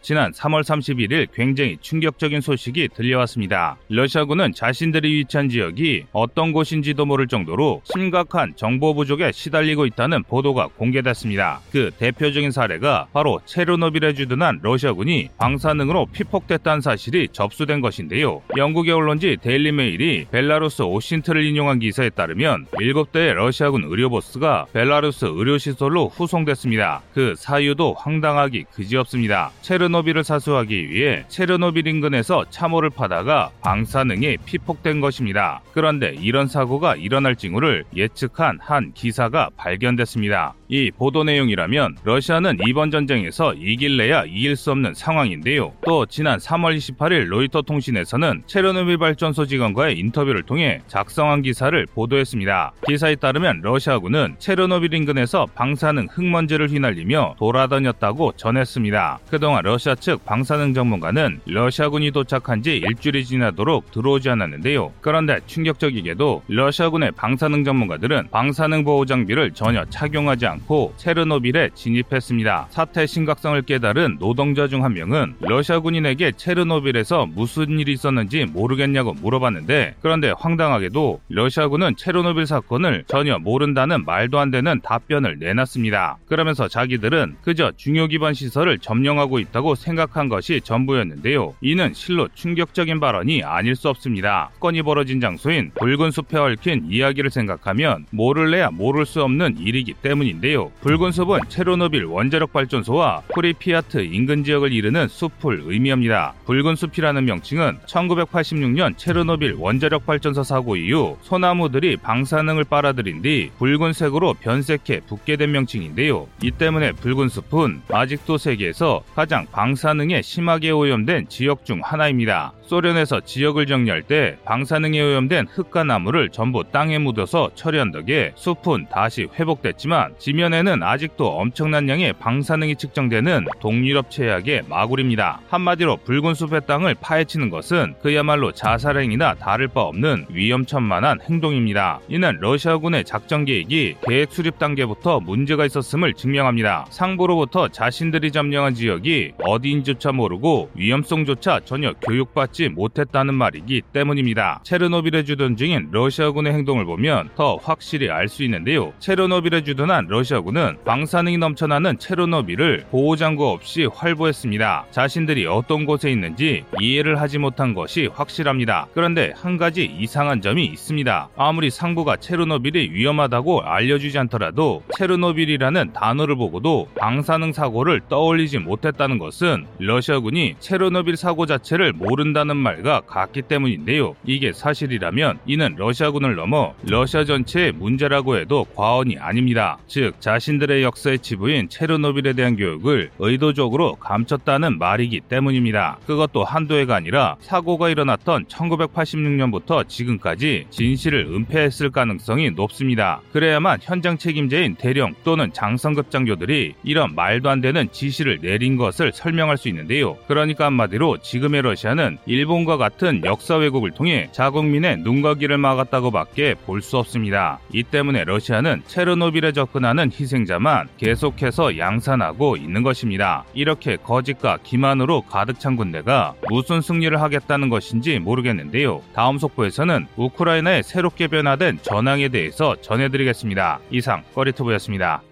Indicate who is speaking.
Speaker 1: 지난 3월 31일 굉장히 충격적인 소식이 들려왔습니다. 러시아군은 자신들이 위치한 지역이 어떤 곳인지도 모를 정도로 심각한 정보 부족에 시달리고 있다는 보도가 공개됐습니다. 그 대표적인 사례가 바로 체르노빌에 주둔한 러시아군이 방사능으로 피폭됐다는 사실이 접수된 것인데요. 영국의 언론지 데일리메일이 벨라루스 OSINT를 인용한 기사에 따르면 7대의 러시아군 의료버스가 벨라루스 의료시설로 후송됐습니다. 그 사유도 황당하기 그지없습니다. 체르노빌을 사수하기 위해 체르노빌 인근에서 참호를 파다가 방사능이 피폭된 것입니다. 그런데 이런 사고가 일어날 징후를 예측한 한 기사가 발견됐습니다. 이 보도 내용이라면 러시아는 이번 전쟁에서 이길래야 이길 수 없는 상황인데요. 또 지난 3월 28일 로이터 통신에서는 체르노빌 발전소 직원과의 인터뷰를 통해 작성한 기사를 보도했습니다. 기사에 따르면 러시아군은 체르노빌 인근에서 방사능 흙먼지를 휘날리며 돌아다녔다고 전했습니다. 그동안 러시아 측 방사능 전문가는 러시아군이 도착한 지 일주일이 지나도록 들어오지 않았는데요. 그런데 충격적이게도 러시아군의 방사능 전문가들은 방사능 보호 장비를 전혀 착용하지 않고 체르노빌에 진입했습니다. 사태 심각성을 깨달은 노동자 중 한 명은 러시아 군인에게 체르노빌에서 무슨 일이 있었는지 모르겠냐고 물어봤는데 그런데 황당하게도 러시아군은 체르노빌 사건을 전혀 모른다는 말도 안 되는 답변을 내놨습니다. 그러면서 자기들은 그저 중요 기반 시설을 점령하고 있다고 생각한 것이 전부였는데요. 이는 실로 충격적인 발언이 아닐 수 없습니다. 건이 벌어진 장소인 붉은 숲에 얽힌 이야기를 생각하면 모를래야 모를 수 없는 일이기 때문인데요. 붉은 숲은 체르노빌 원자력 발전소와 프리피아트 인근 지역을 이르는 숲을 의미합니다. 붉은 숲이라는 명칭은 1986년 체르노빌 원자력 발전소 사고 이후 소나무들이 방사능을 빨아들인 뒤 붉은색으로 변색해 붙게 된 명칭인데요. 이 때문에 붉은 숲은 아직도 세계에서 가장 방사능에 심하게 오염된 지역 중 하나입니다. 소련에서 지역을 정리할 때 방사능에 오염된 흙과 나무를 전부 땅에 묻어서 처리한 덕에 숲은 다시 회복됐지만 지면에는 아직도 엄청난 양의 방사능이 측정되는 동유럽 최악의 마구입니다. 한마디로 붉은 숲의 땅을 파헤치는 것은 그야말로 자살행위나 다를 바 없는 위험천만한 행동입니다. 이는 러시아군의 작전 계획이 계획 수립 단계부터 문제가 있었음을 증명합니다. 상부로부터 자신들이 점령한 지역이 어디인지조차 모르고 위험성조차 전혀 교육받지 못했다는 말이기 때문입니다. 체르노빌에 주둔 중인 러시아군의 행동을 보면 더 확실히 알 수 있는데요. 체르노빌에 주둔한 러시아군은 방사능이 넘쳐나는 체르노빌을 보호장구 없이 활보했습니다. 자신들이 어떤 곳에 있는지 이해를 하지 못한 것이 확실합니다. 그런데 한 가지 이상한 점이 있습니다. 아무리 상부가 체르노빌이 위험하다고 알려주지 않더라도 체르노빌이라는 단어를 보고도 방사능 사고를 떠올리지 못했다는 것은 러시아군이 체르노빌 사고 자체를 모른다는 말과 같기 때문인데요. 이게 사실이라면 이는 러시아군을 넘어 러시아 전체의 문제라고 해도 과언이 아닙니다. 즉 자신들의 역사의 지부인 체르노빌에 대한 교육을 의도적으로 감췄다는 말이기 때문입니다. 그것도 한두 해가 아니라 사고가 일어났던 1986년부터 지금까지 진실을 은폐했을 가능성이 높습니다. 그래야만 현장 책임자인 대령 또는 장성급 장교들이 이런 말도 안 되는 지시를 내린 것을 설명할 수 있는데요. 그러니까 한마디로 지금의 러시아는 일본과 같은 역사 왜곡을 통해 자국민의 눈과 귀를 막았다고 밖에 볼 수 없습니다. 이 때문에 러시아는 체르노빌에 접근하는 희생자만 계속해서 양산하고 있는 것입니다. 이렇게 거짓과 기만으로 가득 찬 군대가 무슨 승리를 하겠다는 것인지 모르겠는데요. 다음 속보에서는 우크라이나의 새롭게 변화된 전황에 대해서 전해드리겠습니다. 이상 꺼리투브였습니다.